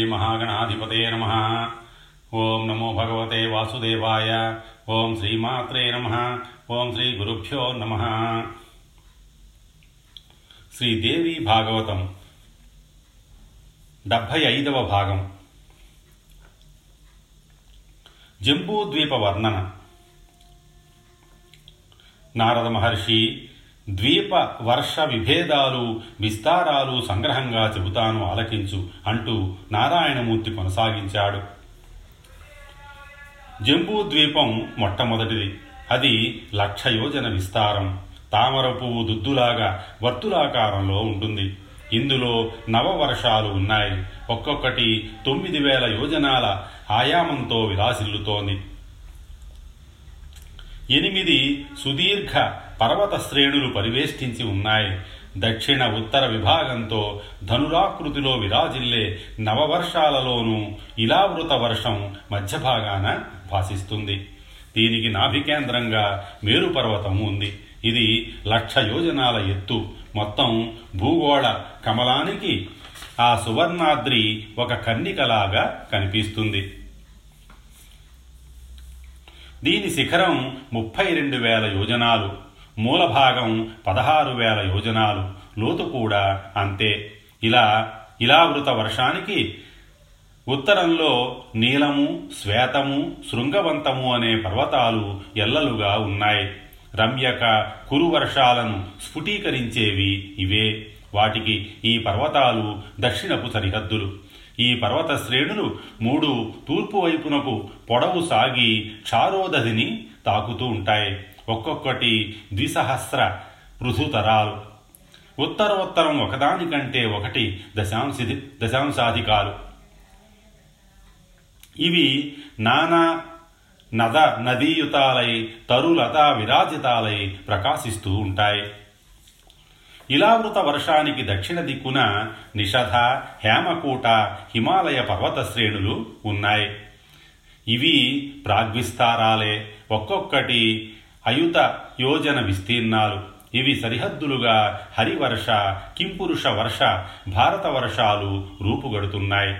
శ్రీమహాగణాధిపతే నమ ఓం నమో భగవతే వాసుదేవాయ ఓం శ్రీమాత్రే నమ ఓం శ్రీ గురుభ్యో నమ శ్రీదేవి భాగవతం డెబ్భై ఐదవ భాగం జంబూద్వీప వర్ణన నారద మహర్షి ద్వీప వర్ష విభేదాలు విస్తారాలు సంగ్రహంగా చెబుతాను ఆలకించు అంటూ నారాయణమూర్తి కొనసాగించాడు. జంబూ ద్వీపం మొట్టమొదటిది. అది లక్ష యోజన విస్తారం. తామర పువ్వు దుద్దులాగా వర్తులాకారంలో ఉంటుంది. ఇందులో నవవర్షాలు ఉన్నాయి. ఒక్కొక్కటి తొమ్మిది వేల యోజనాల ఆయామంతో విలాసిల్లుతోంది. ఎనిమిది సుదీర్ఘ పర్వత శ్రేణులు పరివేష్టించి ఉన్నాయి. దక్షిణ ఉత్తర విభాగంతో ధనురాకృతిలో విరాజిల్లే నవవర్షాలలోనూ ఇలావృత వర్షం మధ్య భాగాన భాసిస్తుంది. దీనికి నాభికేంద్రంగా మేరుపర్వతం ఉంది. ఇది లక్ష యోజనాల ఎత్తు. మొత్తం భూగోళ కమలానికి ఆ సువర్ణాద్రి ఒక కన్నికలాగా కనిపిస్తుంది. దీని శిఖరం ముప్పై రెండు వేల యోజనాలు మూలభాగం పదహారు వేల యోజనాలు లోతు కూడా అంతే. ఇలా ఇలావృత వర్షానికి ఉత్తరంలో నీలము శ్వేతము శృంగవంతము అనే పర్వతాలు ఎల్లలుగా ఉన్నాయి. రమ్యక కురు వర్షాలను స్ఫుటీకరించేవి ఇవే. వాటికి ఈ పర్వతాలు దక్షిణపు సరిహద్దులు. ఈ పర్వత శ్రేణులు మూడు తూర్పు వైపునకు పొడవు సాగి క్షారోదధిని తాకుతూ ఉంటాయి. ఒక్కొక్కటి ద్విసహస్ర పృథుతరాలు. ఉత్తరోత్తరం ఒకదానికంటే ఒకటి దశాంశి దశాంశాధికాలు. ఇవి నానా నద నదీయుతాలై తరులతా విరాజితాలై ప్రకాశిస్తూ ఉంటాయి. ఇలావృత వర్షానికి దక్షిణ దిక్కున నిషధ హేమకూట హిమాలయ పర్వత శ్రేణులు ఉన్నాయి. ఇవి ప్రాగ్విస్తారాలే. ఒక్కొక్కటి అయుత యోజన విస్తీర్ణాలు. ఇవి సరిహద్దులుగా హరివర్ష కింపురుష వర్ష భారత వర్షాలు రూపుగడుతున్నాయి.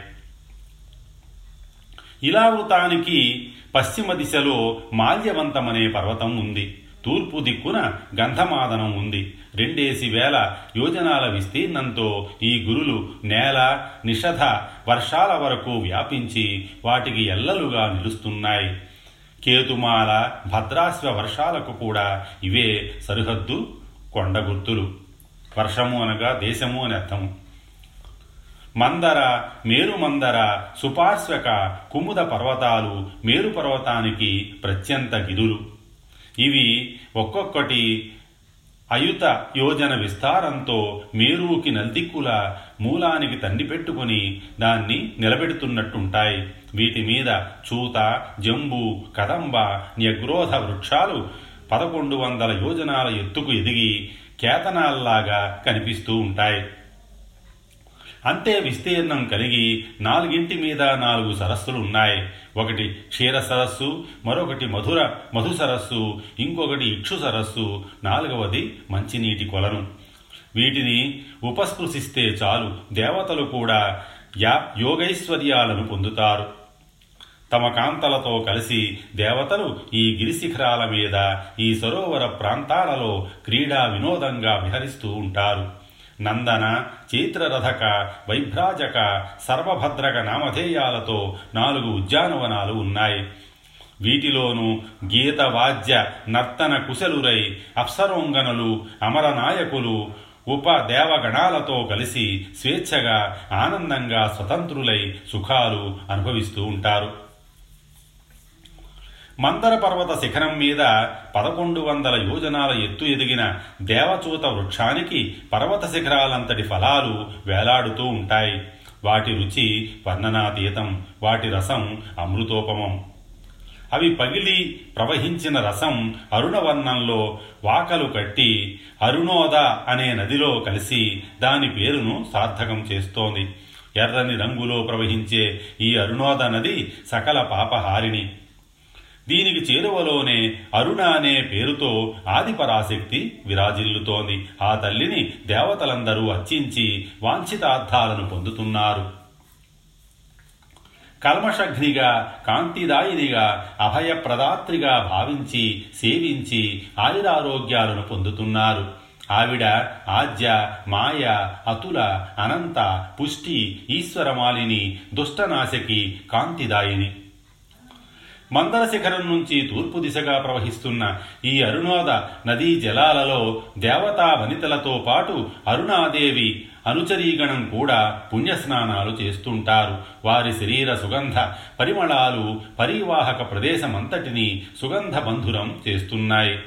ఇలావృతానికి పశ్చిమ దిశలో మాల్యవంతమనే పర్వతం ఉంది. తూర్పు దిక్కున గంధమాదనం ఉంది. రెండేసి వేల యోజనాల విస్తీర్ణంతో ఈ గురులు నేల నిషధ వర్షాల వరకు వ్యాపించి వాటికి ఎల్లలుగా నిలుస్తున్నాయి. కేతుమాల భద్రాశ్వ వర్షాలకు కూడా ఇవే సరిహద్దు కొండ గుర్తులు వర్షము అనగా దేశము అని అర్థము. మందర మేరుమందర సుపార్శ్వక కుముద పర్వతాలు మేరు పర్వతానికి ప్రత్యంత గిరులు ఇవి ఒక్కొక్కటి అయుత యోజన విస్తారంతో మేరువుకి నల్దిక్కుల మూలానికి తండి పెట్టుకుని దాన్ని నిలబెడుతున్నట్టుంటాయి. వీటి మీద చూత జంబు కదంబ న్యగ్రోధ వృక్షాలు పదకొండు వందల యోజనాల ఎత్తుకు ఎదిగి కేతనాల్లాగా కనిపిస్తూ ఉంటాయి. అంతే విస్తీర్ణం కలిగి నాలుగింటి మీద నాలుగు సరస్సులు ఉన్నాయి ఒకటి క్షీర సరస్సు మరొకటి మధుర మధు సరస్సు ఇంకొకటి ఇక్షు సరస్సు నాలుగవది మంచినీటి కొలను. వీటిని ఉపస్పృశిస్తే చాలు దేవతలు కూడా యా యోగైశ్వర్యాలను పొందుతారు. తమ కాంతలతో కలిసి దేవతలు ఈ గిరిశిఖరాల మీద ఈ సరోవర ప్రాంతాలలో క్రీడా వినోదంగా విహరిస్తూ ఉంటారు. నందన చైత్రరథక వైభ్రాజక సర్వభద్రక నామధేయాలతో నాలుగు ఉద్యానవనాలు ఉన్నాయి. వీటిలోనూ గీత వాద్య నర్తన కుశలురై అప్సరోంగనులు అమరనాయకులు ఉప దేవగణాలతో కలిసి స్వేచ్ఛగా ఆనందంగా స్వతంత్రులై సుఖాలు అనుభవిస్తూ ఉంటారు. మందర పర్వత శిఖరం మీద పదకొండు వందల యోజనాల ఎత్తు ఎదిగిన దేవచూత వృక్షానికి పర్వత శిఖరాలంతటి ఫలాలు వేలాడుతూ ఉంటాయి. వాటి రుచి వర్ణనాతీతం వాటి రసం అమృతోపమం. అవి పగిలి ప్రవహించిన రసం అరుణవర్ణంలో వాకలు కట్టి అరుణోద అనే నదిలో కలిసి దాని పేరును సార్థకం చేస్తోంది. ఎర్రని రంగులో ప్రవహించే ఈ అరుణోద నది సకల పాపహారిణి. దీనికి చేరువలోనే అరుణ అనే పేరుతో ఆదిపరాశక్తి విరాజిల్లుతోంది. ఆ తల్లిని దేవతలందరూ అర్చించి వాంఛితార్థాలను పొందుతున్నారు. కల్మషఘ్నిగా కాంతిదాయినిగా అభయప్రదాత్రిగా భావించి సేవించి ఆయురారోగ్యాలను పొందుతున్నారు. ఆవిడ ఆద్య మాయ అతుల అనంత పుష్టి ఈశ్వరమాలిని దుష్టనాశకి కాంతిదాయిని. మందర శిఖరం నుంచి తూర్పు దిశగా ప్రవహిస్తున్న ఈ అరుణోద నదీ జలాలలో దేవతా వనితలతో పాటు అరుణాదేవి అనుచరీగణం కూడా పుణ్యస్నానాలు చేస్తుంటారు. వారి శరీర సుగంధ పరిమళాలు పరివాహక ప్రదేశమంతటినీ సుగంధ బంధురం చేస్తున్నాయి.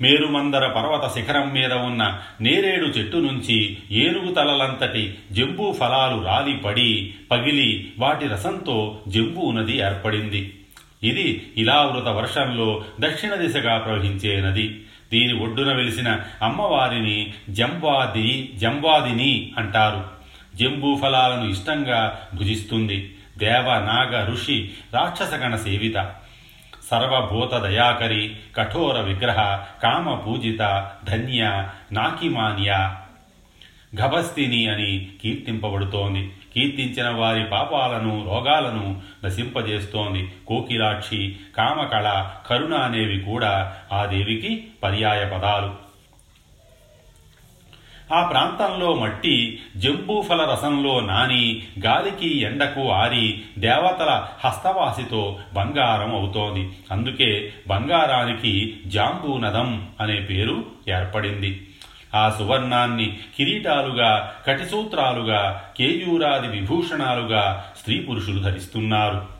మేరుమందర పర్వత శిఖరం మీద ఉన్న నేరేడు చెట్టు నుంచి ఏనుగు తలలంతటి జంబూ ఫలాలు రాలి పడి పగిలి వాటి రసంతో జంబూ నది ఏర్పడింది. ఇది ఇలావృత వర్షంలో దక్షిణ దిశగా ప్రవహించే నది. దీని ఒడ్డున వెలిసిన అమ్మవారిని జంబాది జంబాదిని అంటారు. జంబూ ఫలాలను ఇష్టంగా భుజిస్తుంది. దేవ నాగ ఋషి రాక్షసగణ సేవిత. సర్వభూత దయాకరి కఠోర విగ్రహ కామ పూజిత ధన్య నాకిమాన్య. గభస్తిని అని కీర్తింపబడుతోంది. కీర్తించిన వారి పాపాలను రోగాలను నశింపజేస్తోంది. కోకిలాక్షి కామకళ కరుణ అనేవి కూడా ఆ దేవికి పర్యాయ పదాలు ఆ ప్రాంతంలో మట్టి జంబూఫల రసంలో నాని గాలికి ఎండకు ఆరి దేవతల హస్తవాసితో బంగారం అవుతోంది. అందుకే బంగారానికి జాంబూనదం అనే పేరు ఏర్పడింది. ఆ సువర్ణాన్ని కిరీటాలుగా కటిసూత్రాలుగా కేయూరాది విభూషణాలుగా స్త్రీ పురుషులు ధరిస్తున్నారు.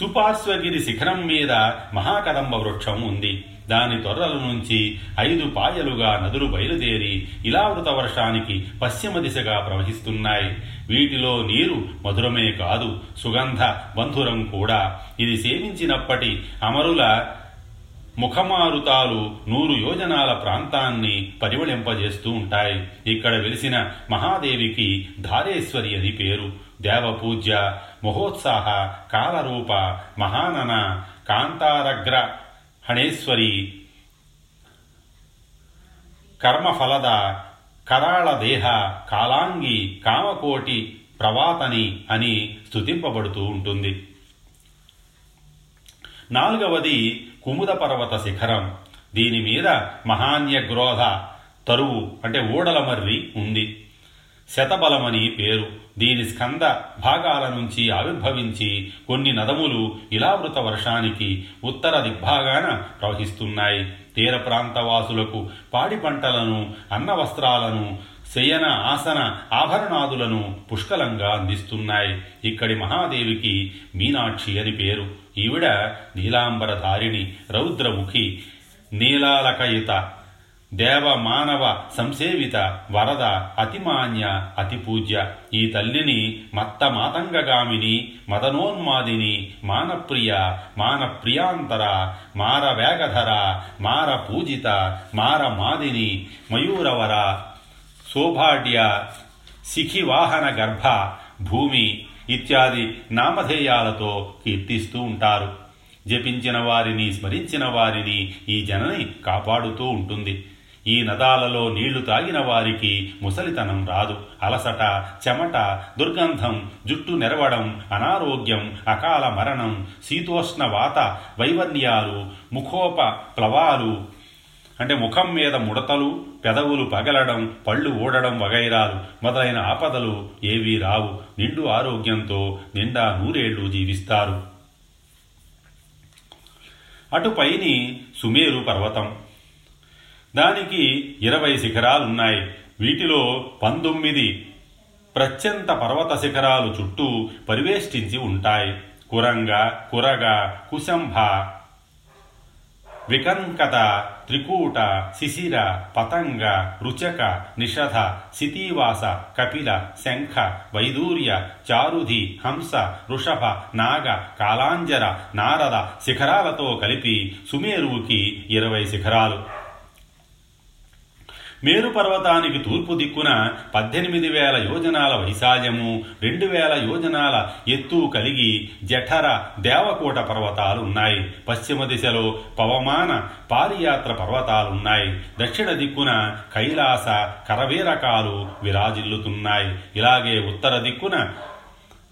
సుపార్శ్వగిరి శిఖరం మీద మహాకదంబ వృక్షం ఉంది. దాని తొర్రల నుంచి ఐదు పాయలుగా నదులు బయలుదేరి ఇలావృత వర్షానికి పశ్చిమ దిశగా ప్రవహిస్తున్నాయి. వీటిలో నీరు మధురమే కాదు సుగంధ బంధురం కూడా. ఇది సేవించినప్పటి అమరుల ముఖమారుతాలు నూరు యోజనాల ప్రాంతాన్ని పరిమళింపజేస్తూ ఉంటాయి. ఇక్కడ వెలిసిన మహాదేవికి ధారేశ్వరి అని పేరు. దేవపూజ్య మహోత్సాహ కాలరూప మహానన కాంతారగ్ర హణేశ్వరి కర్మఫలద కరాళ దేహ కాలాంగి కామకోటి ప్రవాతని అని స్తుతింపబడుతూ ఉంటుంది. నాలుగవది కుముద పర్వత శిఖరం. దీని మీద మహాన్యగ్రోధ తరువు అంటే ఊడల మర్రి ఉంది. శతబలమని పేరు. దీని స్కంద భాగాల నుంచి ఆవిర్భవించి కొన్ని నదములు ఇలావృత వర్షానికి ఉత్తర దిగ్భాగాన ప్రవహిస్తున్నాయి. తీర ప్రాంతవాసులకు పాడి పంటలను అన్న వస్త్రాలను శయన ఆసన ఆభరణాదులను పుష్కలంగా అందిస్తున్నాయి. ఇక్కడి మహాదేవికి మీనాక్షి అని పేరు. ఈవిడ నీలాంబరధారిణి రౌద్రముఖి నీలాలకయుత. దేవ మానవ సంసేవిత వరద అతిమాన్య అతి పూజ్య ఈ తల్లిని మత్త మాతంగగామిని మదనోన్మాదిని మానప్రియ మానప్రియాంతర మార వేగధర మార పూజిత మార మాదిని మయూరవర శోభాడ్య శిఖివాహన గర్భ భూమి ఇత్యాది నామధేయాలతో కీర్తిస్తూ ఉంటారు. జపించిన వారిని స్మరించిన వారిని ఈ జనని కాపాడుతూ ఉంటుంది. ఈ నదాలలో నీళ్ళు తాగిన వారికి ముసలితనం రాదు. అలసట చెమట దుర్గంధం జుట్టు నెరవడం అనారోగ్యం అకాల మరణం శీతోష్ణ వాత వైవర్ణ్యాలు ముఖోప ప్లవాలు అంటే ముఖం మీద ముడతలు పెదవులు పగలడం పళ్ళు ఊడడం వగైరాలు మొదలైన ఆపదలు ఏవీ రావు. నిండు ఆరోగ్యంతో నిండా నూరేళ్ళు జీవిస్తారు. అటుపైని సుమేరు పర్వతం. దానికి ఇరవై శిఖరాలున్నాయి. వీటిలో పంతొమ్మిది ప్రత్యంత పర్వత శిఖరాలు చుట్టూ పరివేష్టించి ఉంటాయి. కురంగ కురగ కుశంభ వికంకత త్రికూట శిశిర పతంగ రుచక నిషధ సితీవాస కపిల శంఖ వైదూర్య చారుధి హంస వృషభ నాగ కాలాంజర నారద శిఖరాలతో కలిపి సుమేరువుకి ఇరవై శిఖరాలు. మేరు పర్వతానికి తూర్పు దిక్కున పద్దెనిమిది వేల యోజనాల వైశాల్యము రెండు వేల యోజనాల ఎత్తు కలిగి జఠర దేవకోట పర్వతాలు ఉన్నాయి. పశ్చిమ దిశలో పవమాన పారియాత్ర పర్వతాలున్నాయి దక్షిణ దిక్కున కైలాస కరవీరకాలు విరాజిల్లుతున్నాయి. ఇలాగే ఉత్తర దిక్కున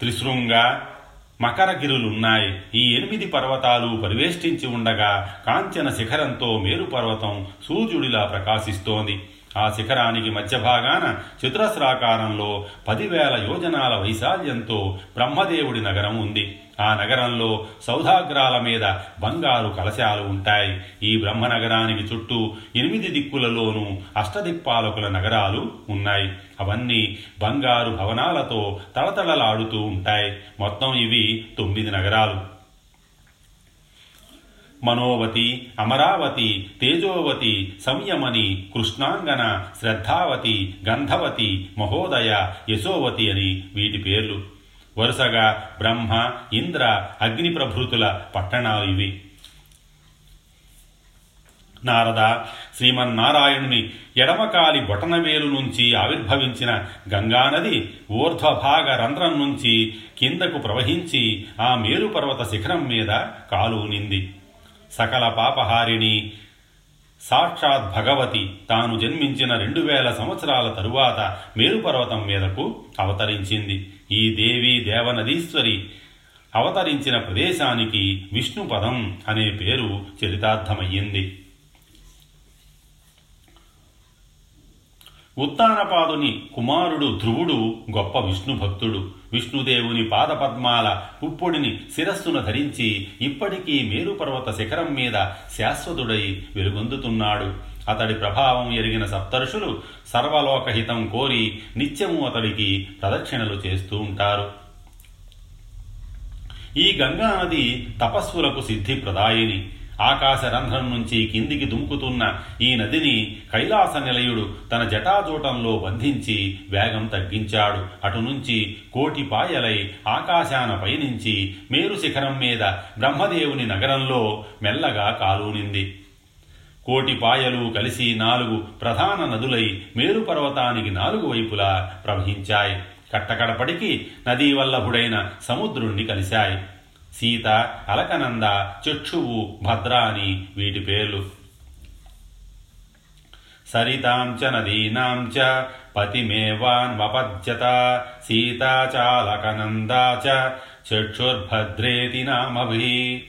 త్రిశృంగ మకరగిరులున్నాయి. ఈ ఎనిమిది పర్వతాలు పరివేష్టించి ఉండగా కాంచన శిఖరంతో మేరుపర్వతం సూర్యుడిలా ప్రకాశిస్తోంది. ఆ శిఖరానికి మధ్య భాగాన చతురస్రాకారంలో పదివేల యోజనాల వైశాల్యంతో బ్రహ్మదేవుడి నగరం ఉంది. ఆ నగరంలో సౌధాగ్రాల మీద బంగారు కలశాలు ఉంటాయి. ఈ బ్రహ్మనగరానికి చుట్టూ ఎనిమిది దిక్కులలోనూ అష్టదిక్పాలకుల నగరాలు ఉన్నాయి. అవన్నీ బంగారు భవనాలతో తళతళలాడుతూ ఉంటాయి. మొత్తం ఇవి తొమ్మిది నగరాలు. మనోవతి అమరావతి తేజోవతి సంయమని కృష్ణాంగన శ్రద్ధావతి గంధవతి మహోదయ యశోవతి అని వీటి పేర్లు. వరుసగా బ్రహ్మ ఇంద్ర అగ్ని ప్రభృతుల పట్టణాలు ఇవి. నారద శ్రీమన్నారాయణుని ఎడమకాలి బొటనవేలు నుంచి ఆవిర్భవించిన గంగానది ఊర్ధ్వభాగ రంధ్రం నుంచి కిందకు ప్రవహించి ఆ మేరుపర్వత శిఖరం మీద కాలువునింది సకల పాపహారిణి. సాక్షాత్ భగవతి తాను జన్మించిన రెండు వేల సంవత్సరాల తరువాత మేరుపర్వతం మీదకు అవతరించింది. ఈ దేవి దేవనదీశ్వరి అవతరించిన ప్రదేశానికి విష్ణుపదం అనే పేరు చరితార్థమయ్యింది. ఉత్తానపాదుని కుమారుడు ధ్రువుడు గొప్ప విష్ణు భక్తుడు. విష్ణుదేవుని పాదపద్మాల పుప్పొడిని శిరస్సును ధరించి ఇప్పటికీ మేరుపర్వత శిఖరం మీద శాశ్వతుడై వెలుగొందుతున్నాడు. అతడి ప్రభావం ఎరిగిన సప్తర్షులు సర్వలోకహితం కోరి నిత్యము అతడికి ప్రదక్షిణలు చేస్తూ ఉంటారు. ఈ గంగా నది తపస్సులకు సిద్ధి ప్రదాయిని ఆకాశ రంధ్రం నుంచి కిందికి దుముకుతున్న ఈ నదిని కైలాస నిలయుడు తన జటాజూటంలో బంధించి వేగం తగ్గించాడు. అటు నుంచి కోటిపాయలై ఆకాశాన పయనించి మేరు శిఖరం మీద బ్రహ్మదేవుని నగరంలో మెల్లగా కాలూనింది. కోటి పాయలు కలిసి నాలుగు ప్రధాన నదులై మేరు పర్వతానికి నాలుగు వైపులా ప్రవహించాయి. కట్టకడపడికి నదీ వల్లభుడైన సముద్రుణ్ణి కలిశాయి. సీత అలకనంద చక్షువు భద్ర అని వీటి పేర్లు. సరితాం చ నదీనాం చ పతిమేవాన్వపద్యత సీతా చాలకనందా చ చక్షుర్భద్రేతి నామభి.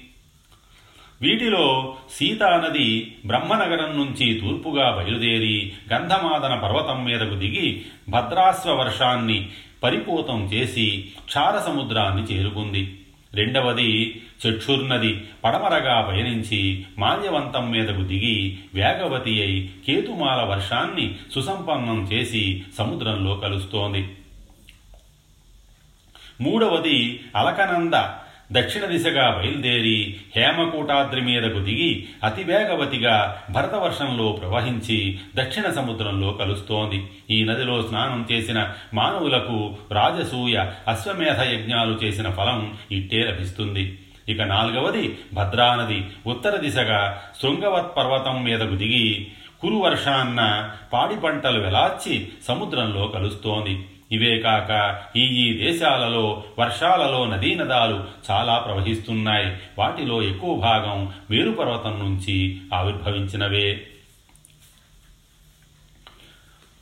వీటిలో సీతానది బ్రహ్మనగరం నుంచి తూర్పుగా బయలుదేరి గంధమాదన పర్వతం మీదకు దిగి భద్రాశ్వ వర్షాన్ని పరిపూతం చేసి క్షారసముద్రాన్ని చేరుకుంది. రెండవది చక్షుర్నది పడమరగా పయనించి మాల్యవంతం మీదకు దిగి వేగవతి అయి కేతుమాల వర్షాన్ని సుసంపన్నం చేసి సముద్రంలో కలుస్తోంది. మూడవది అలకనంద. దక్షిణ దిశగా బయలుదేరి హేమకూటాద్రి మీదకు దిగి అతివేగవతిగా భరతవర్షంలో ప్రవహించి దక్షిణ సముద్రంలో కలుస్తోంది. ఈ నదిలో స్నానం చేసిన మానవులకు రాజసూయ అశ్వమేధ యజ్ఞాలు చేసిన ఫలం ఇట్టే లభిస్తుంది. ఇక నాలుగవది భద్రానది. ఉత్తర దిశగా శృంగవత్ పర్వతం మీదకు దిగి కురువర్షాన్న పాడి పంటలు వెలార్చి సముద్రంలో కలుస్తోంది. ఇవే కాక ఈ ఈ దేశాలలో వర్షాలలో నదీనదాలు చాలా ప్రవహిస్తున్నాయి. వాటిలో ఎక్కువ భాగం మేరుపర్వతం నుంచి ఆవిర్భవించినవే.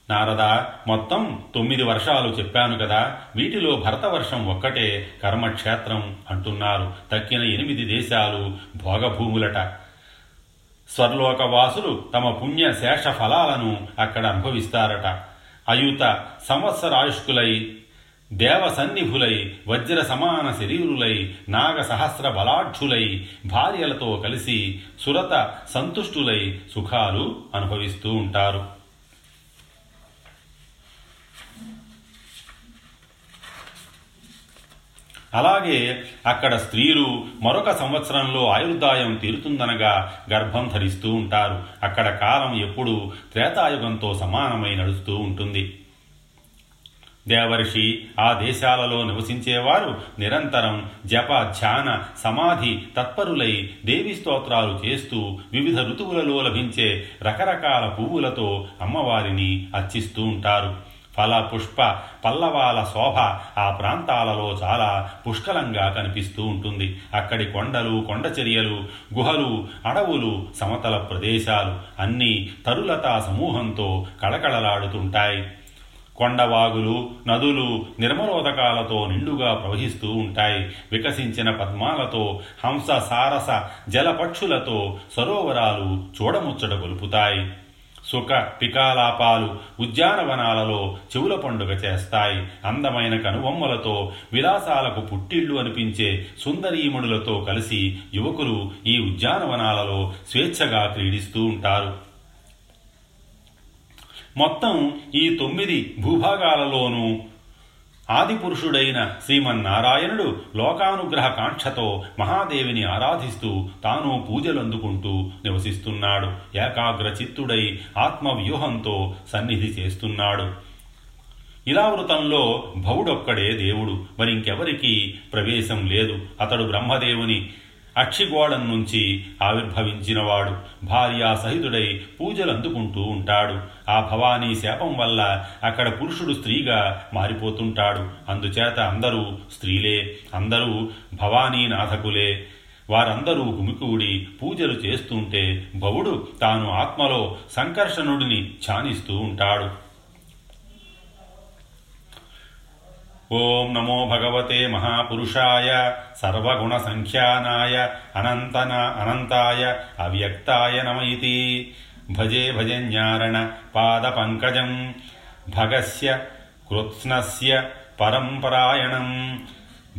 నారద మొత్తం తొమ్మిది వర్షాలు చెప్పాను కదా. వీటిలో భరతవర్షం ఒక్కటే కర్మక్షేత్రం అంటున్నారు. తక్కిన ఎనిమిది దేశాలు భోగభూములట. స్వర్లోకవాసులు తమ పుణ్య శేష ఫలాలను అక్కడ అనుభవిస్తారట. అయుత సంవత్సరాయుష్కులై దేవసన్నిభులై వజ్ర సమాన శరీరులై నాగ సహస్ర బలాఢ్యులై భార్యలతో కలిసి సురత సంతుష్టులై సుఖాలు అనుభవిస్తూ ఉంటారు. అలాగే అక్కడ స్త్రీలు మరొక సంవత్సరంలో ఆయుర్దాయం తీరుతుందనగా గర్భం ధరిస్తూ ఉంటారు. అక్కడ కాలం ఎప్పుడూ త్రేతాయుగంతో సమానమై నడుస్తూ ఉంటుంది. దేవర్షి ఆ దేశాలలో నివసించేవారు నిరంతరం జప ధ్యాన సమాధి తత్పరులై దేవి స్తోత్రాలు చేస్తూ వివిధ ఋతువులలో లభించే రకరకాల పువ్వులతో అమ్మవారిని అర్చిస్తూ ఉంటారు. ఫల పుష్ప పల్లవాల శోభ ఆ ప్రాంతాలలో చాలా పుష్కలంగా కనిపిస్తూ ఉంటుంది. అక్కడి కొండలు కొండచర్యలు గుహలు అడవులు సమతల ప్రదేశాలు అన్నీ తరులతా సమూహంతో కళకళలాడుతుంటాయి. కొండవాగులు నదులు నిర్మలోదకాలతో నిండుగా ప్రవహిస్తూ ఉంటాయి. వికసించిన పద్మాలతో హంస సారస జలపక్షులతో సరోవరాలు చూడముచ్చట గొలుపుతాయి. సుఖ పికాలాపాలు ఉద్యానవనాలలో చెవుల పండుగ చేస్తాయి. అందమైన కనుబొమ్మలతో విలాసాలకు పుట్టిళ్ళు అనిపించే సుందరీమణులతో కలిసి యువకులు ఈ ఉద్యానవనాలలో స్వేచ్ఛగా క్రీడిస్తూ ఉంటారు. మొత్తం ఈ తొమ్మిది భూభాగాలలోనూ ఆదిపురుషుడైన శ్రీమన్నారాయణుడు లోకానుగ్రహ కాంక్షతో మహాదేవిని ఆరాధిస్తూ తాను పూజలందుకుంటూ నివసిస్తున్నాడు. ఏకాగ్ర చిత్తుడై ఆత్మవ్యూహంతో సన్నిధి చేస్తున్నాడు. ఇలావృతంలో భవుడొక్కడే దేవుడు మరింకెవరికీ ప్రవేశం లేదు. అతడు బ్రహ్మదేవుని అక్షిగోళం నుంచి ఆవిర్భవించినవాడు. భార్యా సహితుడై పూజలు అందుకుంటూ ఉంటాడు. ఆ భవానీ శాపం వల్ల అక్కడ పురుషుడు స్త్రీగా మారిపోతుంటాడు. అందుచేత అందరూ స్త్రీలే అందరూ భవానీ నాథకులే. వారందరూ గుమికూడి పూజలు చేస్తుంటే భవుడు తాను ఆత్మలో సంకర్షణుడిని ఛానిస్తూ ఉంటాడు. ఓం నమో భగవతే మహాపురుషాయ సర్వగుణసంఖ్యానాయ అనంతన అనంతాయ అవ్యక్తాయ నమ ఇతి. భజే భజన్యారణ పాదపంకజం భగస్య కృత్స్నస్య పరంపరాయణం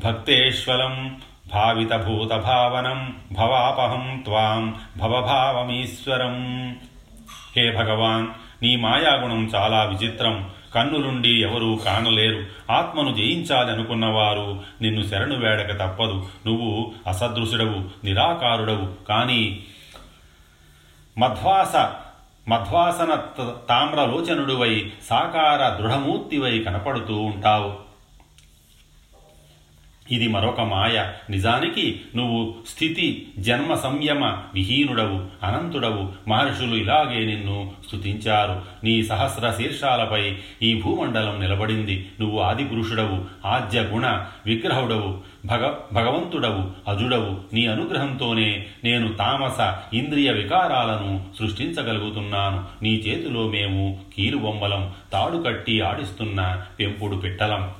భక్తేశ్వలం భావితభూతభావనం భవాపహం త్వాం భవభావమీశ్వరం. హే భగవాన్ నీ మాయాగుణం చాలా విచిత్రం. కన్నులుండి ఎవరూ కానలేరు. ఆత్మను జయించాలనుకున్నవారు నిన్ను శరణు వేడక తప్పదు. నువ్వు అసదృశుడవు నిరాకారుడవు. కానీ మధ్వాస మధ్వాసన తామ్రలోచనుడువై సాకార దృఢమూర్తివై కనపడుతూ ఉంటావు. ఇది మరొక మాయ. నిజానికి నువ్వు స్థితి జన్మ సంయమ విహీనుడవు అనంతుడవు. మహర్షులు ఇలాగే నిన్ను స్తుతించారు. నీ సహస్ర శీర్షాలపై ఈ భూమండలం నిలబడింది. నువ్వు ఆదిపురుషుడవు ఆద్య గుణ విగ్రహుడవు భగ భగవంతుడవు అజుడవు. నీ అనుగ్రహంతోనే నేను తామస ఇంద్రియ వికారాలను సృష్టించగలుగుతున్నాను. నీ చేతిలో మేము కీలుబొమ్మలం తాడు కట్టి ఆడిస్తున్న పెంపుడు పిట్టలం.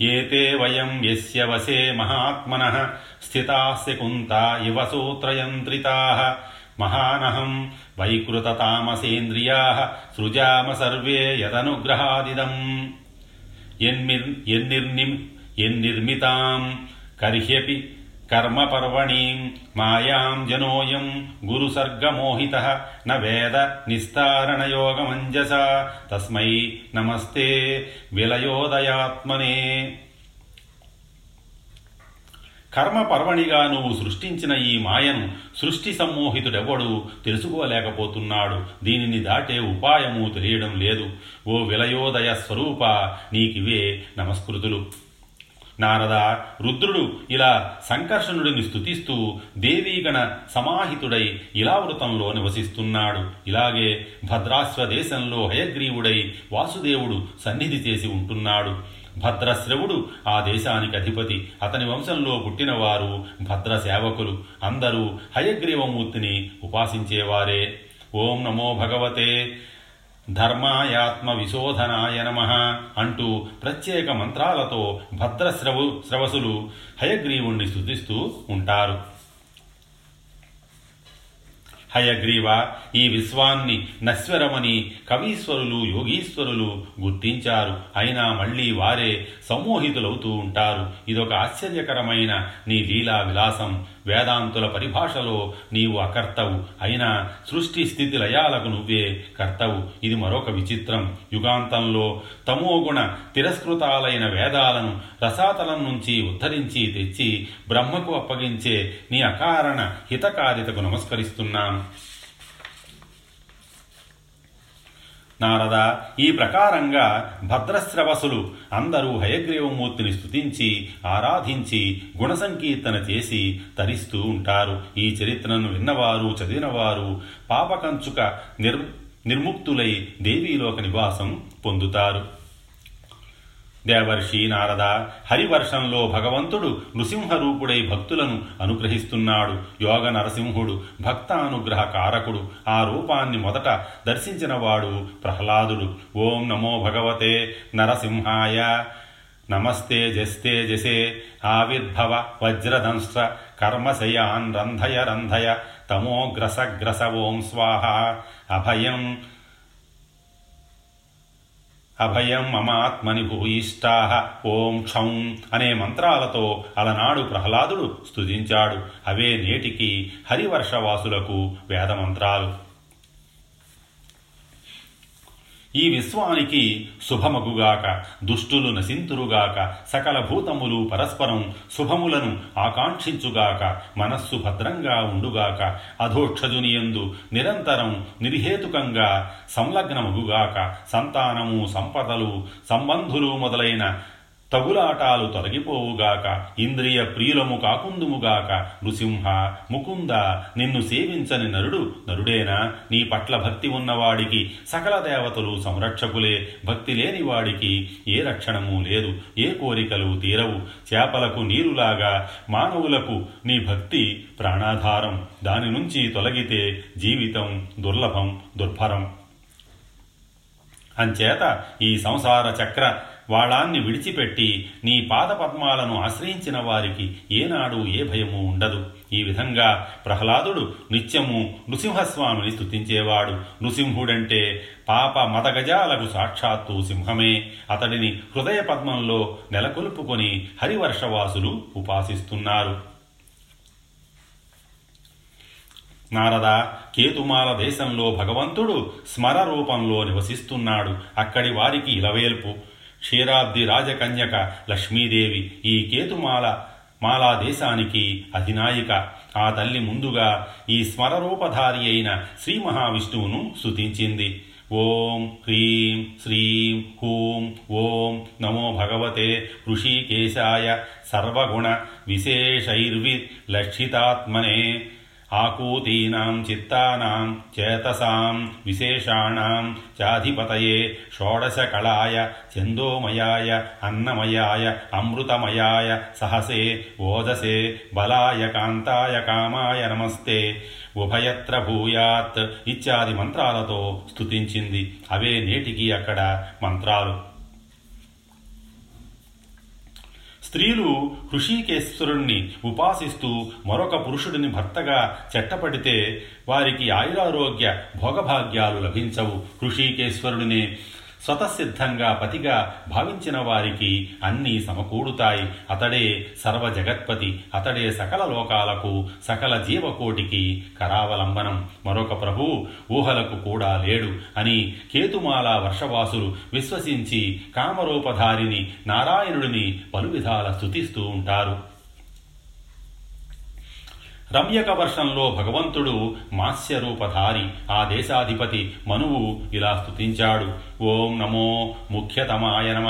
ఏతే వయం యస్య వసే మహాత్మన స్థితాస్య కుంతా ఇవ సూత్రయంత్రితా మహానహం వైకృతతామసేంద్రియాः సృజామ సర్వే యదనుగ్రహాదిదం. యన్మిర్ యన్నిర్నిమ్ ఎన్నిర్మితాం. కర్హ్యపి కర్మపర్వణి మాయాం జనోయం గురుసర్గమోహిత న వేద నిస్తారణయోగమంజస తస్మై నమస్తే విలయోదయాత్మనే కర్మపర్వణిగా నువ్వు సృష్టించిన ఈ మాయను సృష్టి సమ్మోహితుడెవడు తెలుసుకోలేకపోతున్నాడు. దీనిని దాటే ఉపాయము తెలియడం లేదు. ఓ విలయోదయ స్వరూప నీకివే నమస్కృతులు. నారద రుద్రుడు ఇలా సంకర్షణుడిని స్తుతిస్తూ దేవీగణ సమాహితుడై ఇలావృతంలో నివసిస్తున్నాడు. ఇలాగే భద్రాశ్వ దేశంలో హయగ్రీవుడై వాసుదేవుడు సన్నిధి చేసి ఉంటున్నాడు. భద్రశ్రవుడు ఆ దేశానికి అధిపతి. అతని వంశంలో పుట్టినవారు భద్ర సేవకులు అందరూ హయగ్రీవమూర్తిని ఉపాసించేవారే. ఓం నమో భగవతే. ధర్మాయాత్మ విశోధనాయ నమ అంటూ ప్రత్యేక మంత్రాలతో భద్రశ్రవు శ్రవసులు హయగ్రీవుణ్ణి స్థుతిస్తూ ఉంటారు. హయగ్రీవ ఈ విశ్వాన్ని నశ్వరమని కవీశ్వరులు యోగీశ్వరులు గుర్తించారు. అయినా మళ్ళీ వారే సమ్మోహితులవుతూ ఉంటారు. ఇదొక ఆశ్చర్యకరమైన నీ లీలా విలాసం. వేదాంతుల పరిభాషలో నీవు అకర్తవు. అయినా సృష్టి స్థితి లయాలకు నువ్వే కర్తవు. ఇది మరొక విచిత్రం. యుగాంతంలో తమోగుణ తిరస్కృతాలైన వేదాలను రసాతలం నుంచి ఉద్ధరించి తెచ్చి బ్రహ్మకు అప్పగించే నీ అకారణ హితకారితకు నమస్కరిస్తున్నాను నారద ఈ ప్రకారంగా భద్రశ్రవసులు అందరూ హయగ్రీవమూర్తిని స్తుతించి ఆరాధించి గుణసంకీర్తన చేసి తరిస్తూ ఉంటారు. ఈ చరిత్రను విన్నవారు చదివినవారు పాపకంచుక నిర్ నిర్ముక్తులై దేవీలోక నివాసం పొందుతారు. దేవర్షి నారద హరివర్షంలో భగవంతుడు నృసింహరూపుడై భక్తులను అనుగ్రహిస్తున్నాడు. యోగ నరసింహుడు భక్తానుగ్రహ కారకుడు ఆ రూపాన్ని మొదట దర్శించినవాడు ప్రహ్లాదుడు. ఓం నమో భగవతే నరసింహాయ. నమస్తే జస్తే జసే. ఆవిర్భవ వజ్రదంశ్ర కర్మశయాన్ రంధయ రంధయ. తమోగ్రస గ్రస ఓం స్వాహ. అభయం అభయం మమాత్మని భూయిష్టా ఓం క్షం అనే మంత్రాలతో అలనాడు ప్రహ్లాదుడు స్తుతించాడు. అవే నేటికి హరివర్షవాసులకు వేదమంత్రాలు. ఈ విశ్వానికి శుభమగుగాక దుష్టులు నశింతురుగాక సకల భూతములు పరస్పరం శుభములను ఆకాంక్షించుగాక మనస్సు భద్రంగా ఉండుగాక అధోక్షజునియందు నిరంతరం నిర్హేతుకంగా సంలగ్నమగుగాక సంతానము సంపదలు సంబంధులు మొదలైన తగులాటాలు తొలగిపోవుగాక ఇంద్రియ ప్రియులము కాకుందుముగాక నృసింహ ముకుంద నిన్ను సేవించని నరుడు నరుడేనా? నీ పట్ల భక్తి ఉన్నవాడికి సకల దేవతలు సంరక్షకులే భక్తి లేని వాడికి ఏ రక్షణము లేదు ఏ కోరికలు తీరవు. చేపలకు నీరులాగా మానవులకు నీ భక్తి ప్రాణాధారం. దాని నుంచి తొలగితే జీవితం దుర్లభం దుర్భరం. అంచేత ఈ సంసార చక్ర వాళ్ళాన్ని విడిచిపెట్టి నీ పాదపద్మాలను ఆశ్రయించిన వారికి ఏనాడు ఏ భయము ఉండదు. ఈ విధంగా ప్రహ్లాదుడు నిత్యము నృసింహస్వామిని స్తుతించేవాడు. నృసింహుడంటే పాప మతగజాలకు సాక్షాత్తు సింహమే. అతడిని హృదయ పద్మంలో నెలకొల్పుకొని హరివర్షవాసులు ఉపాసిస్తున్నారు. నారద కేతుమాల దేశంలో భగవంతుడు స్మర రూపంలో నివసిస్తున్నాడు. అక్కడి వారికి ఇలవేల్పు. క్షీరాబ్ది రాజకన్యక లక్ష్మీదేవి ఈ కేతుమాల మాలా దేశానికి అధినాయిక. ఆ తల్లి ముందుగా ఈ స్మరరూపధారి అయిన శ్రీ మహావిష్ణువును స్తుతించింది. ఓం హ్రీం శ్రీం హూం ఓం నమో భగవతే ఋషికేశాయ సర్వగుణ విశేషైర్వి లక్షితాత్మనే ఆకూతీనాం చిత్తానాం చేతసాం విశేషాణాం చాధిపతయే షోడశకళాయ చందోమయాయ అన్నమయాయ అమృతమయాయ సహసే ఓజసే బలాయ కాంతాయ కామాయ నమస్తే ఉభయత్ర భూయాత్ ఇత్యాది మంత్రాలతో స్తుతించింది అవే నేటికి అక్కడ మంత్రాలు. స్త్రీలు హృషికేశ్వరుణ్ణి ఉపాసిస్తూ మరొక పురుషుడిని భర్తగా చెట్టపడితే వారికి ఆయురారోగ్య భోగభాగ్యాలు లభించవు. హృషికేశ్వరుడిని స్వతసిద్ధంగా పతిగా భావించిన వారికి అన్నీ సమకూడుతాయి. అతడే సర్వ జగత్పతి అతడే సకల లోకాలకు సకల జీవకోటికి కరావలంబనం. మరొక ప్రభు ఊహలకు కూడా లేడు అని కేతుమాల వర్షవాసులు విశ్వసించి కామరూపధారిని నారాయణుడిని పలు విధాల స్థుతిస్తూ ఉంటారు. రమ్యక వర్షంలో భగవంతుడు మాస్యరూపధారి ఆ దేశాధిపతి మనువు ఇలా స్తుతించాడు. ఓం నమో ముఖ్యతమాయ నమ.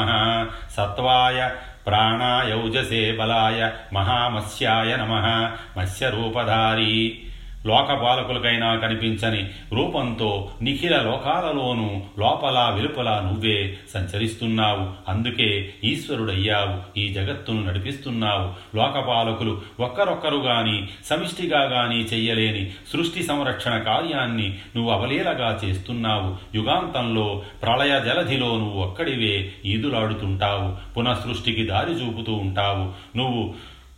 సత్వాయ ప్రాణాయౌజసే బలాయ మహామత్స్యాయ నమ. మత్స్యరూపధారి లోకపాలకులకైనా కనిపించని రూపంతో నిఖిల లోకాలలోనూ లోపల వెలుపల నువ్వే సంచరిస్తున్నావు. అందుకే ఈశ్వరుడయ్యావు. ఈ జగత్తును నడిపిస్తున్నావు. లోకపాలకులు ఒక్కరొక్కరు గాని సమిష్టిగా గాని చెయ్యలేని సృష్టి సంరక్షణ కార్యాన్ని నువ్వు అవలీలగా చేస్తున్నావు. యుగాంతంలో ప్రళయ జలధిలో నువ్వు ఒక్కడివే ఈదులాడుతుంటావు. పునఃసృష్టికి దారి చూపుతూ ఉంటావు. నువ్వు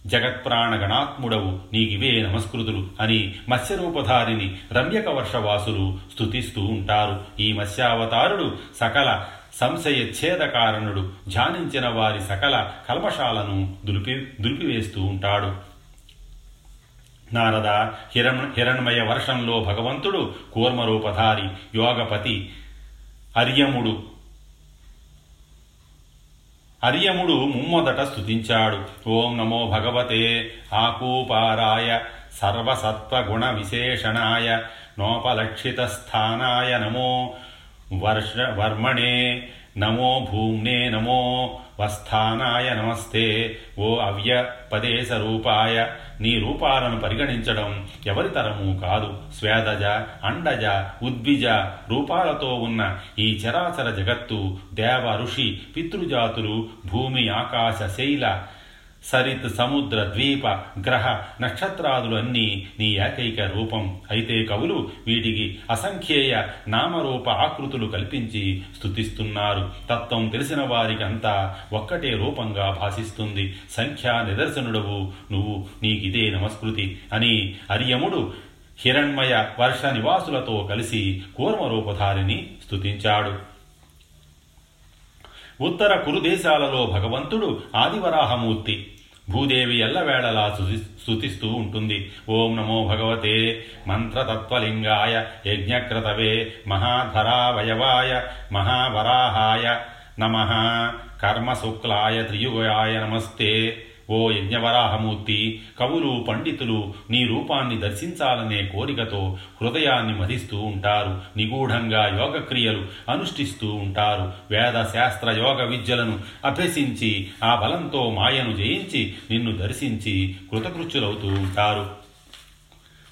జగత్ప్రాణ గణాత్ముడవు నీకివే నమస్కృతులు అని మత్స్యరూపధారిని రమ్యక వర్షవాసులు స్తుతిస్తూ ఉంటారు. ఈ మత్స్యావతారుడు సకల సంశయ కారణుడు ధ్యానించిన వారి సకల కల్మషాలను దులిపి దులిపివేస్తూ ఉంటాడు. నారద హిరణ్ హిరణ్మయ వర్షంలో భగవంతుడు కూర్మరూపధారి యోగపతి అర్యముడు అరియముడు ముమ్మొదట స్తుతించాడు. ఓం నమో భగవతే ఆకూపారాయ సర్వసత్వగుణ విశేషణాయ నోపలక్షిత స్థానాయ నమో వర్ష వర్మణే నమో భూమ్నే నమో వస్థానాయ నమస్తే. ఓ అవ్యపదేశ రూపాయ నీ రూపాలను పరిగణించడం ఎవరి తరము కాదు. స్వేదజ అండజ ఉద్విజ రూపాలతో ఉన్న ఈ చరాచర జగత్తు దేవ ఋషి పితృజాతులు భూమి ఆకాశ శైల సరిత్ సముద్ర ద్వీప గ్రహ నక్షత్రాదులు అన్నీ నీ ఏకైక రూపం. అయితే కవులు వీటికి అసంఖ్యేయ నామరూప ఆకృతులు కల్పించి స్తుతిస్తున్నారు. తత్వం తెలిసిన వారికి అంతా ఒక్కటే రూపంగా భాషిస్తుంది. సంఖ్యా నిదర్శనుడవు. నువ్వు నీకిదే నమస్కృతి అని అరియముడు హిరణ్మయ వర్ష నివాసులతో కలిసి కూర్మరూపధారిని స్తుతించాడు. ఉత్తర కురుదేశాలలో భగవంతుడు ఆదివరాహమూర్తి. భూదేవి ఎల్లవేళలా స్థుతిస్తూ ఉంటుంది. ఓం నమో భగవతే మంత్రతత్వలింగాయ యజ్ఞక్రతవే మహాధరావయవాయ మహావరాహాయ నమ. కర్మశుక్లాయ త్రియుగాయ నమస్తే. ఓ యజ్ఞవరాహమూర్తి కవులు పండితులు నీ రూపాన్ని దర్శించాలనే కోరికతో హృదయాన్ని మధిస్తూ ఉంటారు. నిగూఢంగా యోగక్రియలు అనుష్ఠిస్తూ ఉంటారు. వేద శాస్త్ర యోగ విద్యలను అభ్యసించి ఆ బలంతో మాయను జయించి నిన్ను దర్శించి కృతకృత్యులవుతూ ఉంటారు.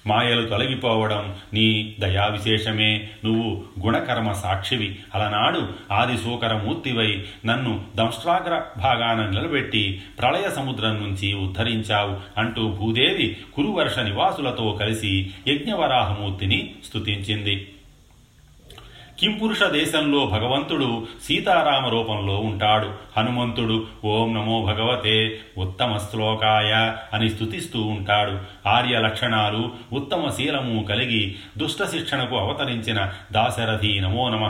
మాయలు తొలగిపోవడం నీ దయా విశేషమే నువ్వు గుణకర్మ సాక్షివి. అలనాడు ఆది సూకరమూర్తివై నన్ను దంష్ట్రాగ్ర భాగాన నిలబెట్టి ప్రళయ సముద్రం నుంచి ఉద్ధరించావు అంటూ భూదేవి కురువర్ష నివాసులతో కలిసి యజ్ఞవరాహమూర్తిని స్తుతించింది. కింపురుష దేశంలో భగవంతుడు సీతారామ రూపంలో ఉంటాడు. హనుమంతుడు ఓం నమో భగవతే ఉత్తమ శ్లోకాయ అని స్తుతిస్తూ ఉంటాడు. ఆర్య లక్షణాలు ఉత్తమ శీలము కలిగి దుష్ట శిక్షణకు అవతరించిన దాశరథి నమో నమ.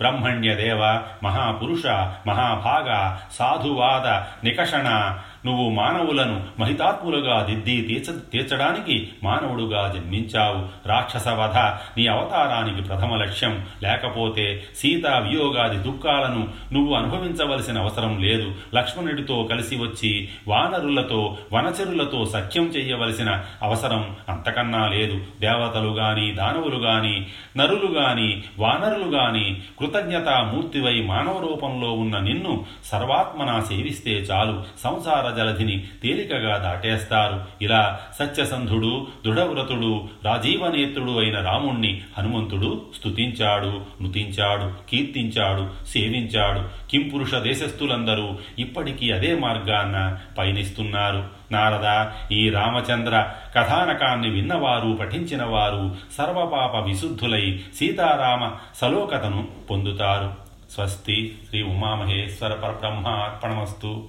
బ్రహ్మణ్య దేవ మహాపురుష మహాభాగ సాధువాద నికషణ నువ్వు మానవులను మహితాత్ములుగా దిద్ది తీర్చ తీర్చడానికి మానవుడుగా జన్మించావు. రాక్షస వధ నీ అవతారానికి ప్రథమ లక్ష్యం. లేకపోతే సీతా వియోగాది దుఃఖాలను నువ్వు అనుభవించవలసిన అవసరం లేదు. లక్ష్మణుడితో కలిసి వచ్చి వానరులతో వనచరులతో సఖ్యం చెయ్యవలసిన అవసరం అంతకన్నా లేదు. దేవతలు గాని దానవులు గాని నరులు గాని వానరులు గాని కృతజ్ఞతామూర్తివై మానవ రూపంలో ఉన్న నిన్ను సర్వాత్మన సేవిస్తే చాలు. సంసార జలధిని తేలికగా దాటేస్తారు. ఇలా సత్యసంధుడు దృఢవ్రతుడు రాజీవనేత్రుడు అయిన రాముణ్ణి హనుమంతుడు స్తుతించాడు నుతించాడు కీర్తించాడు సేవించాడు. కింపురుష దేశస్థులందరూ ఇప్పటికీ అదే మార్గాన్న పయనిస్తున్నారు. నారద ఈ రామచంద్ర కథానకాన్ని విన్నవారు పఠించిన వారు సర్వపాప విశుద్ధులై సీతారామ సలోకతను పొందుతారు. స్వస్తి శ్రీ ఉమామహేశ్వర పరబ్రహ్మ అర్పణమస్తు